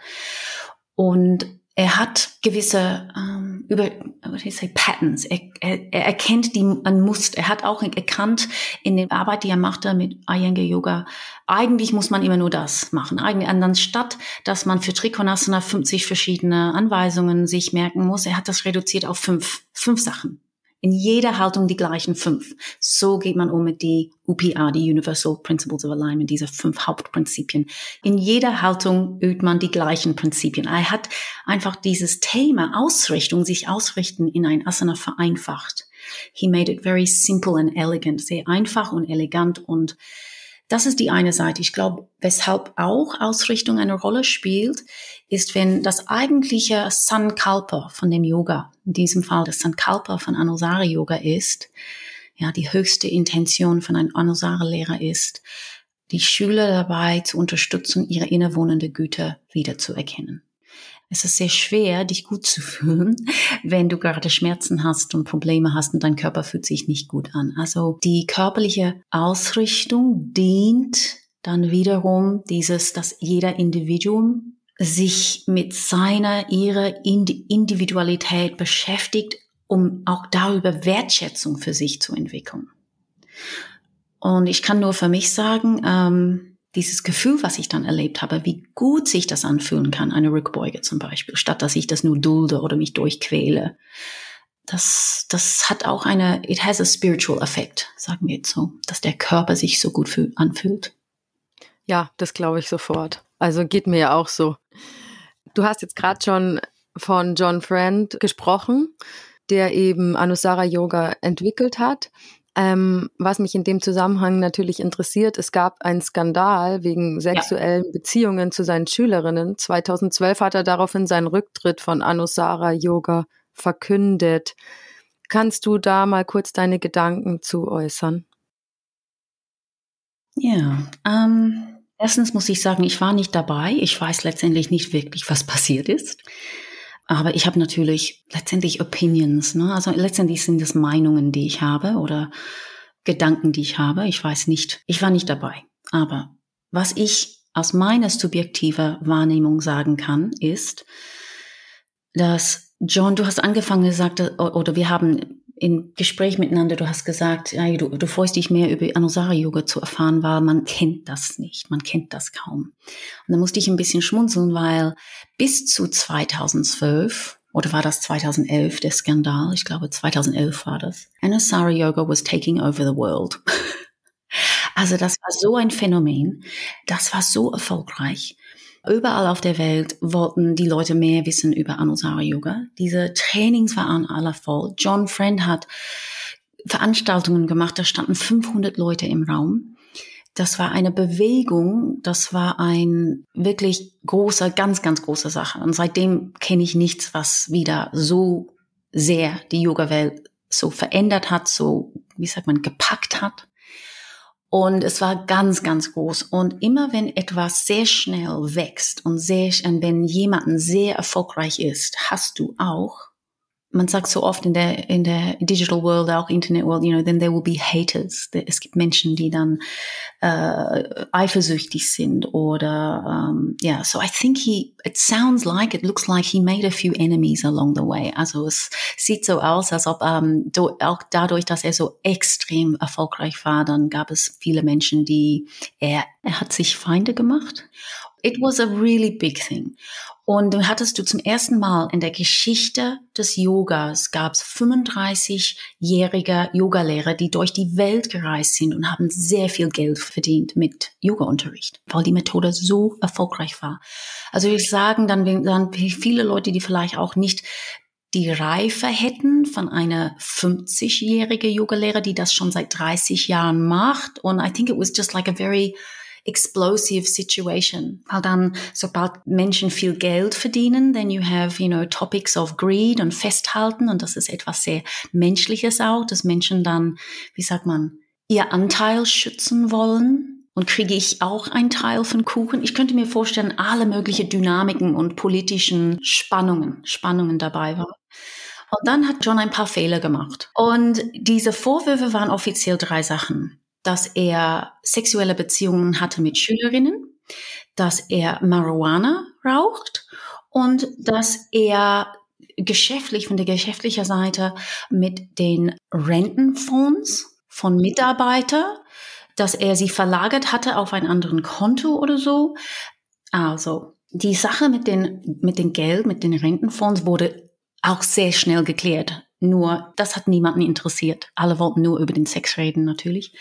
Und er hat gewisse ähm, über what do you say, Patterns. Er, er, er erkennt die ein Muster. Er hat auch erkannt in der Arbeit, die er machte mit Iyengar Yoga. Eigentlich muss man immer nur das machen. Eigentlich, anstatt dass man für Trikonasana 50 verschiedene Anweisungen sich merken muss, er hat das reduziert auf fünf, fünf Sachen in jeder Haltung die gleichen fünf. So geht man um mit die UPA, die Universal Principles of Alignment, diese fünf Hauptprinzipien. In jeder Haltung übt man die gleichen Prinzipien. Er hat einfach dieses Thema Ausrichtung, sich ausrichten in ein Asana vereinfacht. He made it very simple and elegant, sehr einfach und elegant und das ist die eine Seite. Ich glaube, weshalb auch Ausrichtung eine Rolle spielt, ist, wenn das eigentliche Sankalpa von dem Yoga, in diesem Fall das Sankalpa von Anusara Yoga ist, ja, die höchste Intention von einem Anusara Lehrer ist, die Schüler dabei zu unterstützen, ihre innewohnende Güte wiederzuerkennen. Es ist sehr schwer, dich gut zu fühlen, wenn du gerade Schmerzen hast und Probleme hast und dein Körper fühlt sich nicht gut an. Also die körperliche Ausrichtung dient dann wiederum dieses, dass jeder Individuum sich mit seiner, ihrer Individualität beschäftigt, um auch darüber Wertschätzung für sich zu entwickeln. Und ich kann nur für mich sagen, ähm, dieses Gefühl, was ich dann erlebt habe, wie gut sich das anfühlen kann, eine Rückbeuge zum Beispiel, statt dass ich das nur dulde oder mich durchquäle. Das, das hat auch eine, it has a spiritual effect, sagen wir jetzt so, dass der Körper sich so gut fühl, anfühlt. Ja, das glaube ich sofort. Also geht mir ja auch so. Du hast jetzt gerade schon von John Friend gesprochen, der eben Anusara Yoga entwickelt hat. Ähm, was mich in dem Zusammenhang natürlich interessiert, es gab einen Skandal wegen sexuellen ja. Beziehungen zu seinen Schülerinnen. 2012 hat er daraufhin seinen Rücktritt von Anusara Yoga verkündet. Kannst du da mal kurz deine Gedanken zu äußern? Ja, ähm, erstens muss ich sagen, ich war nicht dabei. Ich weiß letztendlich nicht wirklich, was passiert ist. Aber ich habe natürlich letztendlich Opinions. Ne? Also letztendlich sind es Meinungen, die ich habe oder Gedanken, die ich habe. Ich weiß nicht. Ich war nicht dabei. Aber was ich aus meiner subjektiver Wahrnehmung sagen kann, ist, dass John, du hast angefangen gesagt, oder wir haben im Gespräch miteinander, du hast gesagt, ja, du, du freust dich mehr über Anusara-Yoga zu erfahren, weil man kennt das nicht, man kennt das kaum. Und da musste ich ein bisschen schmunzeln, weil bis zu 2012, oder war das 2011 der Skandal? Ich glaube 2011 war das. Anusara Yoga was taking over the world. <laughs> also das war so ein Phänomen, das war so erfolgreich. Überall auf der Welt wollten die Leute mehr wissen über Anusara Yoga. Diese Trainings waren alle voll. John Friend hat Veranstaltungen gemacht, da standen 500 Leute im Raum. Das war eine Bewegung, das war ein wirklich großer, ganz, ganz großer Sache. Und seitdem kenne ich nichts, was wieder so sehr die Yoga-Welt so verändert hat, so, wie sagt man, gepackt hat. Und es war ganz, ganz groß. Und immer wenn etwas sehr schnell wächst und sehr, wenn jemand sehr erfolgreich ist, hast du auch man sagt so oft in der, in der Digital World, auch Internet World, you know, then there will be haters. Es gibt Menschen, die dann äh, eifersüchtig sind oder, um, yeah. So I think he, it sounds like, it looks like he made a few enemies along the way. Also es sieht so aus, als ob ähm, do, auch dadurch, dass er so extrem erfolgreich war, dann gab es viele Menschen, die er, er hat sich Feinde gemacht. It was a really big thing. Und dann hattest du zum ersten Mal in der Geschichte des Yogas gab es 35-jährige Yogalehrer, die durch die Welt gereist sind und haben sehr viel Geld verdient mit Yoga-Unterricht, weil die Methode so erfolgreich war. Also ich sagen, dann, dann viele Leute, die vielleicht auch nicht die Reife hätten von einer 50-jährige Yogalehrer, die das schon seit 30 Jahren macht. Und I think it was just like a very explosive situation. Weil dann, sobald Menschen viel Geld verdienen, then you have, you know, topics of greed und Festhalten und das ist etwas sehr Menschliches auch, dass Menschen dann, wie sagt man, ihr Anteil schützen wollen. Und kriege ich auch einen Teil von Kuchen? Ich könnte mir vorstellen, alle möglichen Dynamiken und politischen Spannungen, Spannungen dabei war. Und dann hat John ein paar Fehler gemacht. Und diese Vorwürfe waren offiziell drei Sachen dass er sexuelle Beziehungen hatte mit Schülerinnen, dass er Marihuana raucht und dass er geschäftlich, von der geschäftlichen Seite mit den Rentenfonds von Mitarbeitern, dass er sie verlagert hatte auf ein anderen Konto oder so. Also, die Sache mit den, mit den Geld, mit den Rentenfonds wurde auch sehr schnell geklärt. Nur, das hat niemanden interessiert. Alle wollten nur über den Sex reden, natürlich.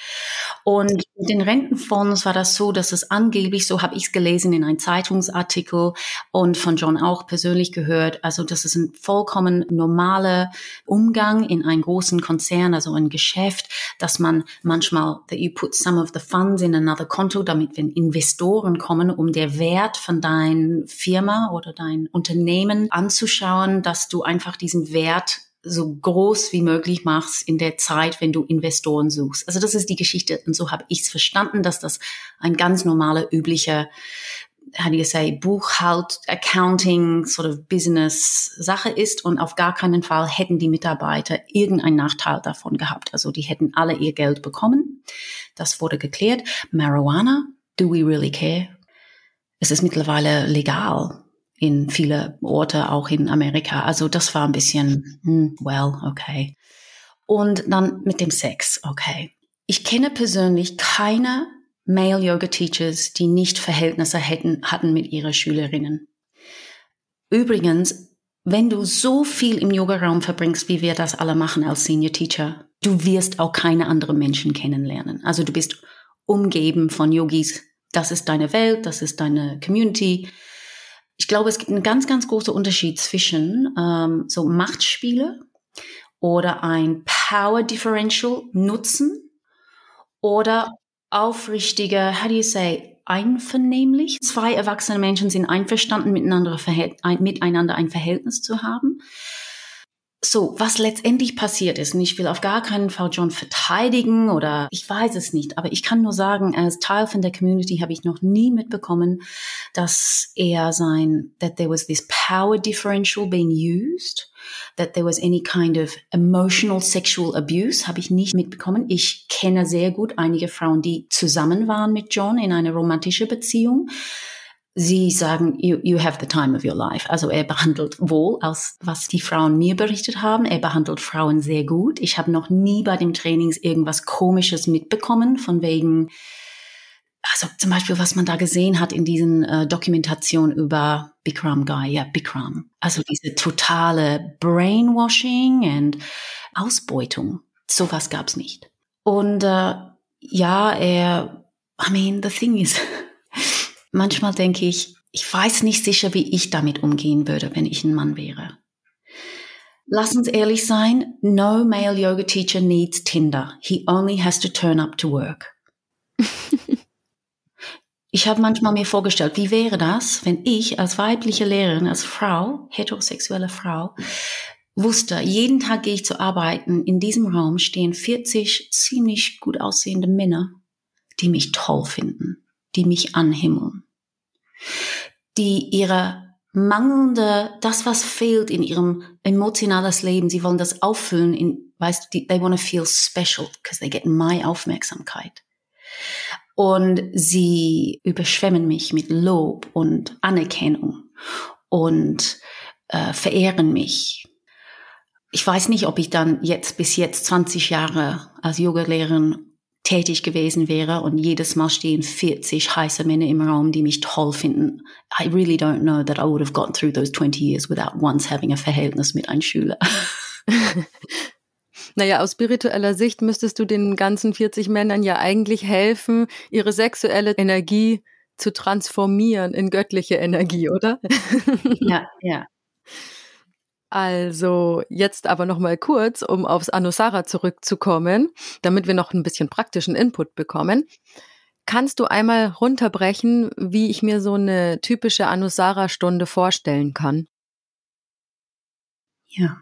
Und mit den Rentenfonds war das so, dass es angeblich, so habe ich es gelesen in einem Zeitungsartikel und von John auch persönlich gehört, also das ist ein vollkommen normaler Umgang in einem großen Konzern, also ein Geschäft, dass man manchmal, that you put some of the funds in another Konto, damit wenn Investoren kommen, um der Wert von deiner Firma oder dein Unternehmen anzuschauen, dass du einfach diesen Wert so groß wie möglich machst in der Zeit, wenn du Investoren suchst. Also das ist die Geschichte und so habe ich es verstanden, dass das ein ganz normaler, üblicher how do you say, Buchhalt, Accounting, sort of Business Sache ist und auf gar keinen Fall hätten die Mitarbeiter irgendeinen Nachteil davon gehabt. Also die hätten alle ihr Geld bekommen. Das wurde geklärt. Marijuana, do we really care? Es ist mittlerweile legal in viele Orte, auch in Amerika. Also das war ein bisschen, hm, well, okay. Und dann mit dem Sex, okay. Ich kenne persönlich keine Male Yoga Teachers, die nicht Verhältnisse hätten, hatten mit ihren Schülerinnen. Übrigens, wenn du so viel im Yoga-Raum verbringst, wie wir das alle machen als Senior Teacher, du wirst auch keine anderen Menschen kennenlernen. Also du bist umgeben von Yogis. Das ist deine Welt, das ist deine Community. Ich glaube, es gibt einen ganz, ganz großen Unterschied zwischen ähm, so Machtspiele oder ein Power Differential nutzen oder aufrichtige, how do you say, einvernehmlich. Zwei erwachsene Menschen sind einverstanden, miteinander, miteinander ein Verhältnis zu haben. So, was letztendlich passiert ist, und ich will auf gar keinen Fall John verteidigen oder ich weiß es nicht, aber ich kann nur sagen, als Teil von der Community habe ich noch nie mitbekommen, dass er sein, that there was this power differential being used, that there was any kind of emotional sexual abuse, habe ich nicht mitbekommen. Ich kenne sehr gut einige Frauen, die zusammen waren mit John in einer romantischen Beziehung Sie sagen, you, you have the time of your life. Also er behandelt wohl, aus was die Frauen mir berichtet haben. Er behandelt Frauen sehr gut. Ich habe noch nie bei dem Trainings irgendwas Komisches mitbekommen, von wegen, also zum Beispiel, was man da gesehen hat in diesen äh, Dokumentationen über Bikram Guy, ja, Bikram. Also diese totale Brainwashing und Ausbeutung. Sowas gab's nicht. Und äh, ja, er, I mean, the thing is, <laughs> Manchmal denke ich, ich weiß nicht sicher, wie ich damit umgehen würde, wenn ich ein Mann wäre. Lass uns ehrlich sein, no male yoga teacher needs Tinder. He only has to turn up to work. <laughs> ich habe manchmal mir vorgestellt, wie wäre das, wenn ich als weibliche Lehrerin, als Frau, heterosexuelle Frau, wusste, jeden Tag gehe ich zu arbeiten, in diesem Raum stehen 40 ziemlich gut aussehende Männer, die mich toll finden, die mich anhimmeln die ihre mangelnde, das was fehlt in ihrem emotionales Leben, sie wollen das auffüllen in, weißt du, they want to feel special because they get my Aufmerksamkeit. Und sie überschwemmen mich mit Lob und Anerkennung und äh, verehren mich. Ich weiß nicht, ob ich dann jetzt bis jetzt 20 Jahre als Yogalehrerin tätig gewesen wäre und jedes Mal stehen 40 heiße Männer im Raum, die mich toll finden. I really don't know that I would have gotten through those 20 years without once having a Verhältnis mit einem Schüler. <laughs> Naja, aus spiritueller Sicht müsstest du den ganzen 40 Männern ja eigentlich helfen, ihre sexuelle Energie zu transformieren in göttliche Energie, oder? Ja, ja. Also jetzt aber noch mal kurz, um aufs Anusara zurückzukommen, damit wir noch ein bisschen praktischen Input bekommen. Kannst du einmal runterbrechen, wie ich mir so eine typische Anusara-Stunde vorstellen kann? Ja.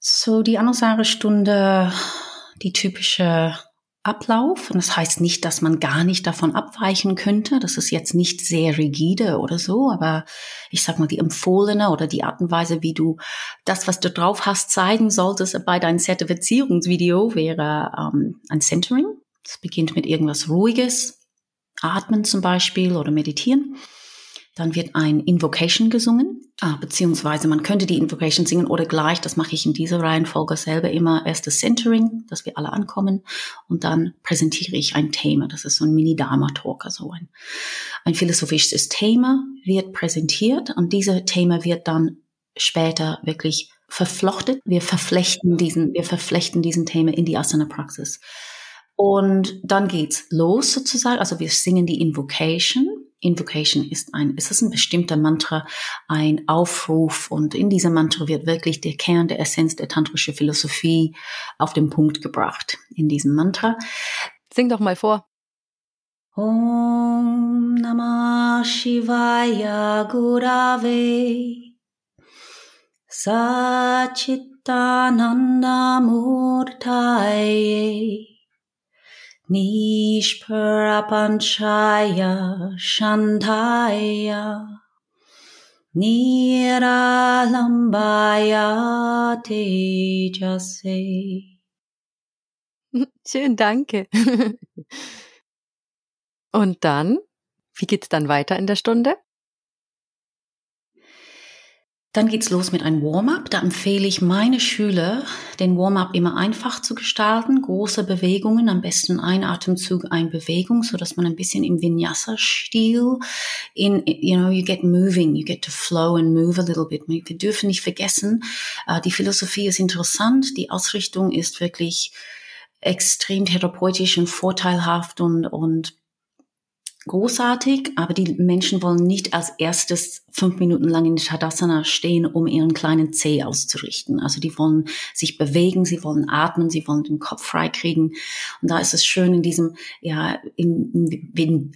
So, die Anusara-Stunde, die typische Ablauf. Und das heißt nicht, dass man gar nicht davon abweichen könnte. Das ist jetzt nicht sehr rigide oder so, aber ich sag mal, die empfohlene oder die Art und Weise, wie du das, was du drauf hast, zeigen solltest bei deinem Zertifizierungsvideo wäre ähm, ein Centering. Das beginnt mit irgendwas Ruhiges, Atmen zum Beispiel oder Meditieren. Dann wird ein Invocation gesungen, ah, beziehungsweise man könnte die Invocation singen oder gleich, das mache ich in dieser Reihenfolge selber immer, erst das Centering, dass wir alle ankommen und dann präsentiere ich ein Thema. Das ist so ein Mini-Dharma-Talk, also ein, ein philosophisches Thema wird präsentiert und dieses Thema wird dann später wirklich verflochtet. Wir verflechten diesen, wir verflechten diesen Thema in die Asana-Praxis. Und dann geht's los sozusagen. Also wir singen die Invocation Invocation ist ein, ist es ein bestimmter Mantra, ein Aufruf und in dieser Mantra wird wirklich der Kern der Essenz der tantrischen Philosophie auf den Punkt gebracht. In diesem Mantra. Sing doch mal vor. Om Namah Shivaya Gurave Satchitananda Murtaye Nishparapanchaya Shantaya Niralambaya Tejase. <laughs> Schön, danke. <laughs> Und dann, wie geht's dann weiter in der Stunde? Dann geht's los mit einem Warm-up. Da empfehle ich meine Schüler, den Warm-up immer einfach zu gestalten. Große Bewegungen, am besten ein Atemzug, ein Bewegung, so dass man ein bisschen im Vinyasa-Stil in, you know, you get moving, you get to flow and move a little bit. Wir dürfen nicht vergessen, uh, die Philosophie ist interessant, die Ausrichtung ist wirklich extrem therapeutisch und vorteilhaft und, und großartig, aber die Menschen wollen nicht als erstes fünf Minuten lang in Tadasana stehen, um ihren kleinen Zeh auszurichten. Also die wollen sich bewegen, sie wollen atmen, sie wollen den Kopf frei kriegen. Und da ist es schön in diesem, ja, im, im,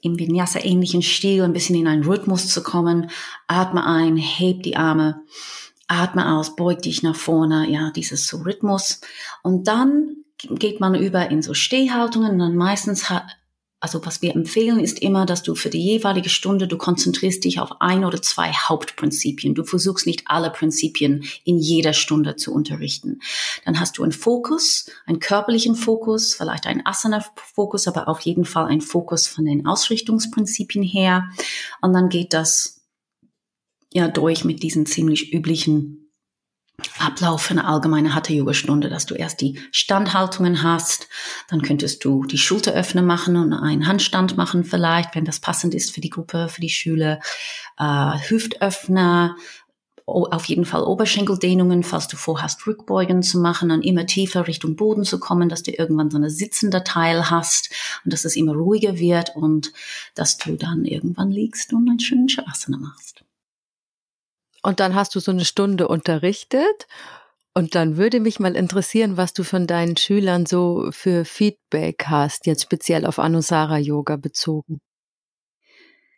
im Vinyasa-ähnlichen Stil ein bisschen in einen Rhythmus zu kommen. Atme ein, heb die Arme, atme aus, beug dich nach vorne, ja, dieses so Rhythmus. Und dann geht man über in so Stehhaltungen und dann meistens hat, also was wir empfehlen, ist immer, dass du für die jeweilige Stunde, du konzentrierst dich auf ein oder zwei Hauptprinzipien. Du versuchst nicht alle Prinzipien in jeder Stunde zu unterrichten. Dann hast du einen Fokus, einen körperlichen Fokus, vielleicht einen Asana-Fokus, aber auf jeden Fall einen Fokus von den Ausrichtungsprinzipien her. Und dann geht das ja durch mit diesen ziemlich üblichen Ablauf für eine allgemeine Hatha-Yoga-Stunde, dass du erst die Standhaltungen hast, dann könntest du die Schulteröffner machen und einen Handstand machen vielleicht, wenn das passend ist für die Gruppe, für die Schüler, äh, Hüftöffner, auf jeden Fall Oberschenkeldehnungen, falls du vorhast, Rückbeugen zu machen, dann immer tiefer Richtung Boden zu kommen, dass du irgendwann so eine sitzende Teil hast und dass es immer ruhiger wird und dass du dann irgendwann liegst und einen schönen Shavasana machst. Und dann hast du so eine Stunde unterrichtet. Und dann würde mich mal interessieren, was du von deinen Schülern so für Feedback hast, jetzt speziell auf Anusara Yoga bezogen.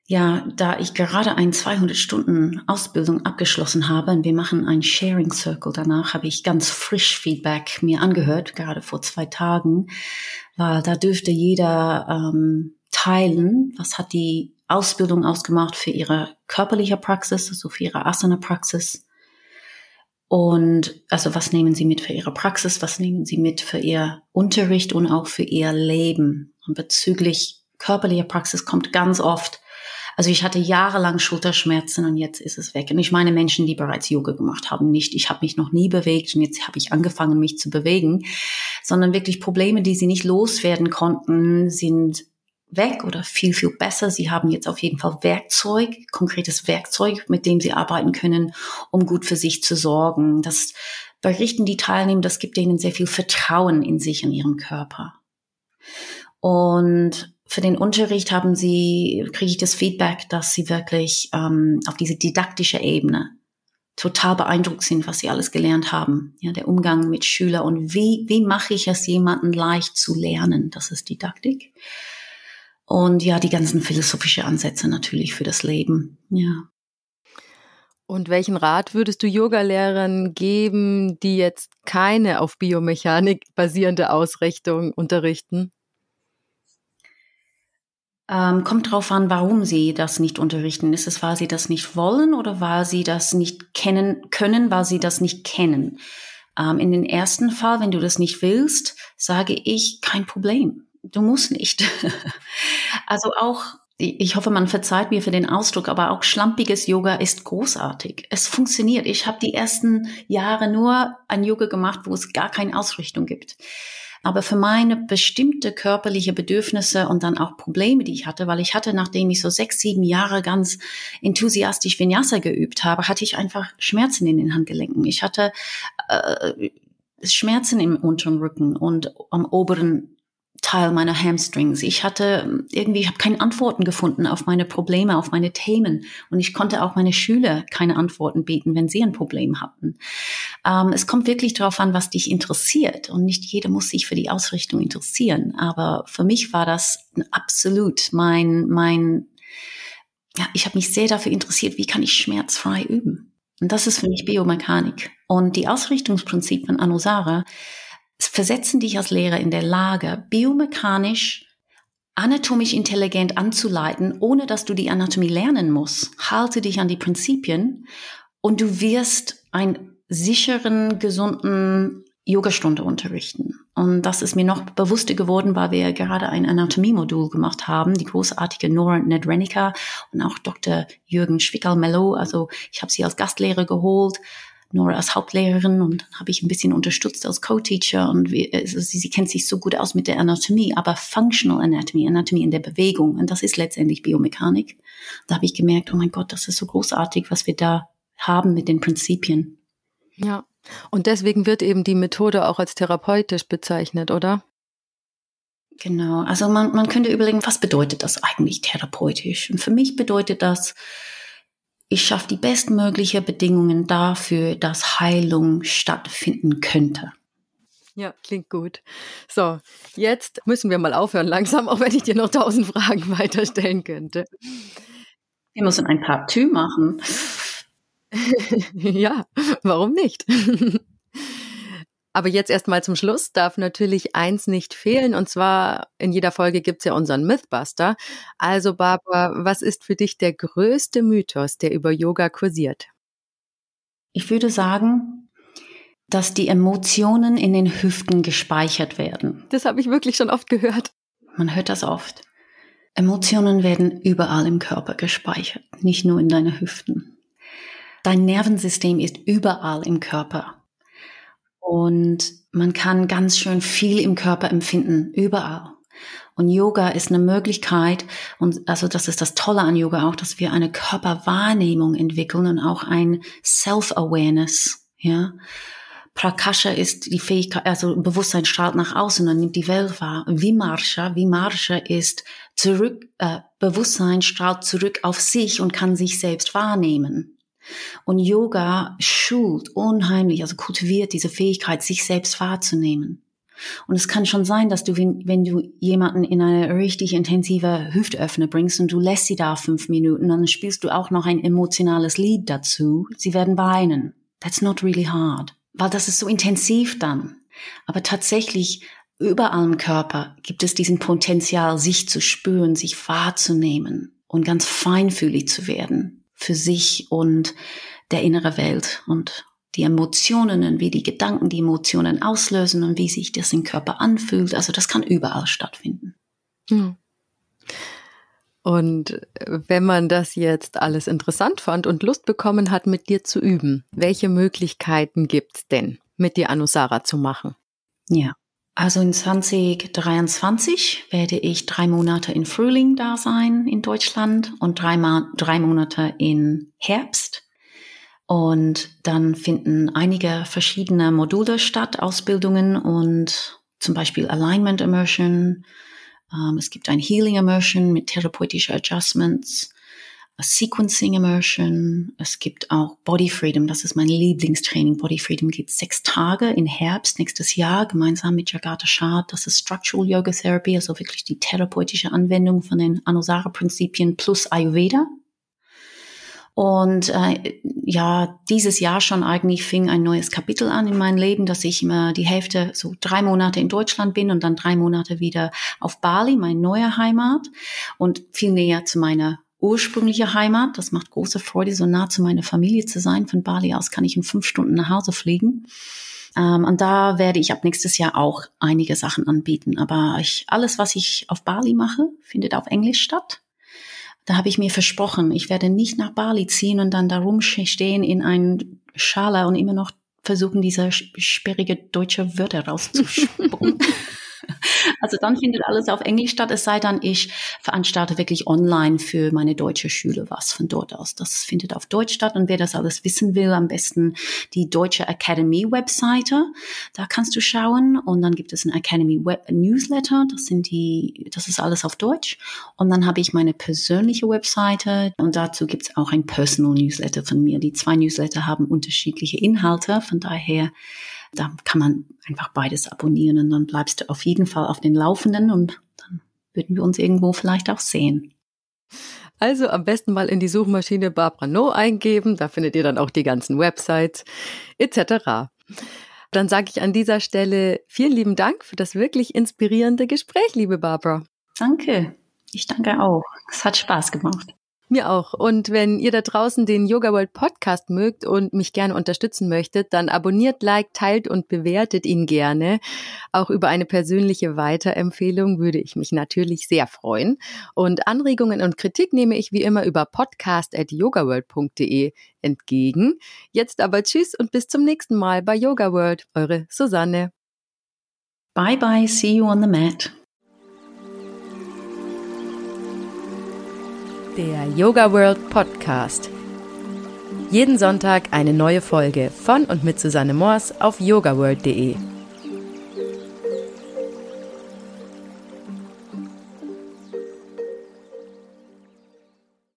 Ja, da ich gerade ein 200 Stunden Ausbildung abgeschlossen habe und wir machen ein Sharing Circle danach, habe ich ganz frisch Feedback mir angehört, gerade vor zwei Tagen, weil da dürfte jeder ähm, teilen, was hat die Ausbildung ausgemacht für ihre körperliche Praxis, also für ihre Asana-Praxis. Und also was nehmen Sie mit für Ihre Praxis, was nehmen Sie mit für Ihr Unterricht und auch für Ihr Leben? Und bezüglich körperlicher Praxis kommt ganz oft, also ich hatte jahrelang Schulterschmerzen und jetzt ist es weg. Und ich meine Menschen, die bereits Yoga gemacht haben, nicht, ich habe mich noch nie bewegt und jetzt habe ich angefangen, mich zu bewegen, sondern wirklich Probleme, die sie nicht loswerden konnten, sind weg oder viel, viel besser. Sie haben jetzt auf jeden Fall Werkzeug, konkretes Werkzeug, mit dem sie arbeiten können, um gut für sich zu sorgen. Das berichten die Teilnehmer, das gibt ihnen sehr viel Vertrauen in sich und ihrem Körper. Und für den Unterricht haben sie, kriege ich das Feedback, dass sie wirklich ähm, auf diese didaktische Ebene total beeindruckt sind, was sie alles gelernt haben. Ja, der Umgang mit Schülern und wie, wie mache ich es jemanden leicht zu lernen? Das ist Didaktik. Und ja, die ganzen philosophische Ansätze natürlich für das Leben. Ja. Und welchen Rat würdest du Yogalehrern geben, die jetzt keine auf Biomechanik basierende Ausrichtung unterrichten? Ähm, kommt drauf an, warum sie das nicht unterrichten. Ist es, weil sie das nicht wollen oder weil sie das nicht kennen können, weil sie das nicht kennen? Ähm, in den ersten Fall, wenn du das nicht willst, sage ich kein Problem du musst nicht. <laughs> also auch, ich hoffe, man verzeiht mir für den Ausdruck, aber auch schlampiges Yoga ist großartig. Es funktioniert. Ich habe die ersten Jahre nur ein Yoga gemacht, wo es gar keine Ausrichtung gibt. Aber für meine bestimmte körperliche Bedürfnisse und dann auch Probleme, die ich hatte, weil ich hatte, nachdem ich so sechs, sieben Jahre ganz enthusiastisch Vinyasa geübt habe, hatte ich einfach Schmerzen in den Handgelenken. Ich hatte äh, Schmerzen im unteren Rücken und am oberen Teil meiner Hamstrings. Ich hatte irgendwie, ich habe keine Antworten gefunden auf meine Probleme, auf meine Themen. Und ich konnte auch meine Schüler keine Antworten bieten, wenn sie ein Problem hatten. Ähm, es kommt wirklich darauf an, was dich interessiert. Und nicht jeder muss sich für die Ausrichtung interessieren. Aber für mich war das absolut mein, mein, ja, ich habe mich sehr dafür interessiert, wie kann ich schmerzfrei üben. Und das ist für mich Biomechanik. Und die Ausrichtungsprinzipien Anusara, versetzen dich als Lehrer in der Lage, biomechanisch, anatomisch intelligent anzuleiten, ohne dass du die Anatomie lernen musst. Halte dich an die Prinzipien und du wirst einen sicheren, gesunden Yogastunde unterrichten. Und das ist mir noch bewusster geworden, weil wir gerade ein Anatomie-Modul gemacht haben, die großartige Nora Nedrenica und auch Dr. Jürgen Schwickel-Mello. Also ich habe sie als Gastlehrer geholt, Nora als Hauptlehrerin und dann habe ich ein bisschen unterstützt als Co-Teacher und wie, also sie, sie kennt sich so gut aus mit der Anatomie, aber Functional Anatomy, Anatomie in der Bewegung und das ist letztendlich Biomechanik. Da habe ich gemerkt, oh mein Gott, das ist so großartig, was wir da haben mit den Prinzipien. Ja, und deswegen wird eben die Methode auch als therapeutisch bezeichnet, oder? Genau, also man, man könnte überlegen, was bedeutet das eigentlich therapeutisch? Und für mich bedeutet das, ich schaffe die bestmögliche Bedingungen dafür, dass Heilung stattfinden könnte. Ja, klingt gut. So, jetzt müssen wir mal aufhören langsam, <laughs> auch wenn ich dir noch tausend Fragen weiterstellen könnte. Wir müssen ein Part 2 machen. <laughs> ja, warum nicht? <laughs> Aber jetzt erstmal zum Schluss darf natürlich eins nicht fehlen. Und zwar in jeder Folge gibt's ja unseren Mythbuster. Also Barbara, was ist für dich der größte Mythos, der über Yoga kursiert? Ich würde sagen, dass die Emotionen in den Hüften gespeichert werden. Das habe ich wirklich schon oft gehört. Man hört das oft. Emotionen werden überall im Körper gespeichert, nicht nur in deinen Hüften. Dein Nervensystem ist überall im Körper. Und man kann ganz schön viel im Körper empfinden, überall. Und Yoga ist eine Möglichkeit, und also das ist das Tolle an Yoga auch, dass wir eine Körperwahrnehmung entwickeln und auch ein Self-Awareness, ja. Prakasha ist die Fähigkeit, also Bewusstsein strahlt nach außen und nimmt die Welt wahr. Vimarsha, Vimarsha ist zurück, äh, Bewusstsein strahlt zurück auf sich und kann sich selbst wahrnehmen. Und Yoga schult unheimlich, also kultiviert diese Fähigkeit, sich selbst wahrzunehmen. Und es kann schon sein, dass du, wenn du jemanden in eine richtig intensive Hüftöffner bringst und du lässt sie da fünf Minuten, dann spielst du auch noch ein emotionales Lied dazu. Sie werden weinen. That's not really hard. Weil das ist so intensiv dann. Aber tatsächlich überall im Körper gibt es diesen Potenzial, sich zu spüren, sich wahrzunehmen und ganz feinfühlig zu werden für sich und der innere Welt und die Emotionen und wie die Gedanken die Emotionen auslösen und wie sich das im Körper anfühlt. Also das kann überall stattfinden. Hm. Und wenn man das jetzt alles interessant fand und Lust bekommen hat, mit dir zu üben, welche Möglichkeiten gibt's denn, mit dir Anusara zu machen? Ja, also in 2023 werde ich drei Monate in Frühling da sein in Deutschland und drei, drei Monate in Herbst. Und dann finden einige verschiedene Module statt, Ausbildungen und zum Beispiel Alignment Immersion. Ähm, es gibt ein Healing Immersion mit therapeutischer Adjustments. Sequencing Immersion. Es gibt auch Body Freedom. Das ist mein Lieblingstraining. Body Freedom geht sechs Tage im Herbst nächstes Jahr gemeinsam mit Jagata Shah. Das ist Structural Yoga Therapy, also wirklich die therapeutische Anwendung von den Anusara-Prinzipien plus Ayurveda. Und äh, ja, dieses Jahr schon eigentlich fing ein neues Kapitel an in meinem Leben, dass ich immer die Hälfte, so drei Monate in Deutschland bin und dann drei Monate wieder auf Bali, meine neue Heimat und viel näher zu meiner ursprüngliche Heimat. Das macht große Freude, so nah zu meiner Familie zu sein. Von Bali aus kann ich in fünf Stunden nach Hause fliegen. Ähm, und da werde ich ab nächstes Jahr auch einige Sachen anbieten. Aber ich, alles, was ich auf Bali mache, findet auf Englisch statt. Da habe ich mir versprochen, ich werde nicht nach Bali ziehen und dann da rumstehen in einen Schala und immer noch versuchen, diese sperrige deutsche Wörter rauszuspucken. <laughs> <laughs> Also dann findet alles auf Englisch statt, es sei denn, ich veranstalte wirklich online für meine deutsche Schule was von dort aus. Das findet auf Deutsch statt und wer das alles wissen will, am besten die Deutsche Academy Webseite. Da kannst du schauen und dann gibt es ein Academy Web Newsletter. Das sind die, das ist alles auf Deutsch. Und dann habe ich meine persönliche Webseite und dazu gibt es auch ein Personal Newsletter von mir. Die zwei Newsletter haben unterschiedliche Inhalte. Von daher da kann man einfach beides abonnieren und dann bleibst du auf jeden Fall auf den Laufenden und dann würden wir uns irgendwo vielleicht auch sehen. Also am besten mal in die Suchmaschine Barbara No eingeben, da findet ihr dann auch die ganzen Websites etc. Dann sage ich an dieser Stelle vielen lieben Dank für das wirklich inspirierende Gespräch, liebe Barbara. Danke. Ich danke auch. Es hat Spaß gemacht. Mir auch. Und wenn ihr da draußen den Yoga World Podcast mögt und mich gerne unterstützen möchtet, dann abonniert, liked, teilt und bewertet ihn gerne. Auch über eine persönliche Weiterempfehlung würde ich mich natürlich sehr freuen. Und Anregungen und Kritik nehme ich wie immer über podcast.yogaworld.de entgegen. Jetzt aber tschüss und bis zum nächsten Mal bei Yoga World. Eure Susanne. Bye bye. See you on the mat. Der Yoga World Podcast. Jeden Sonntag eine neue Folge von und mit Susanne Moors auf yogaworld.de.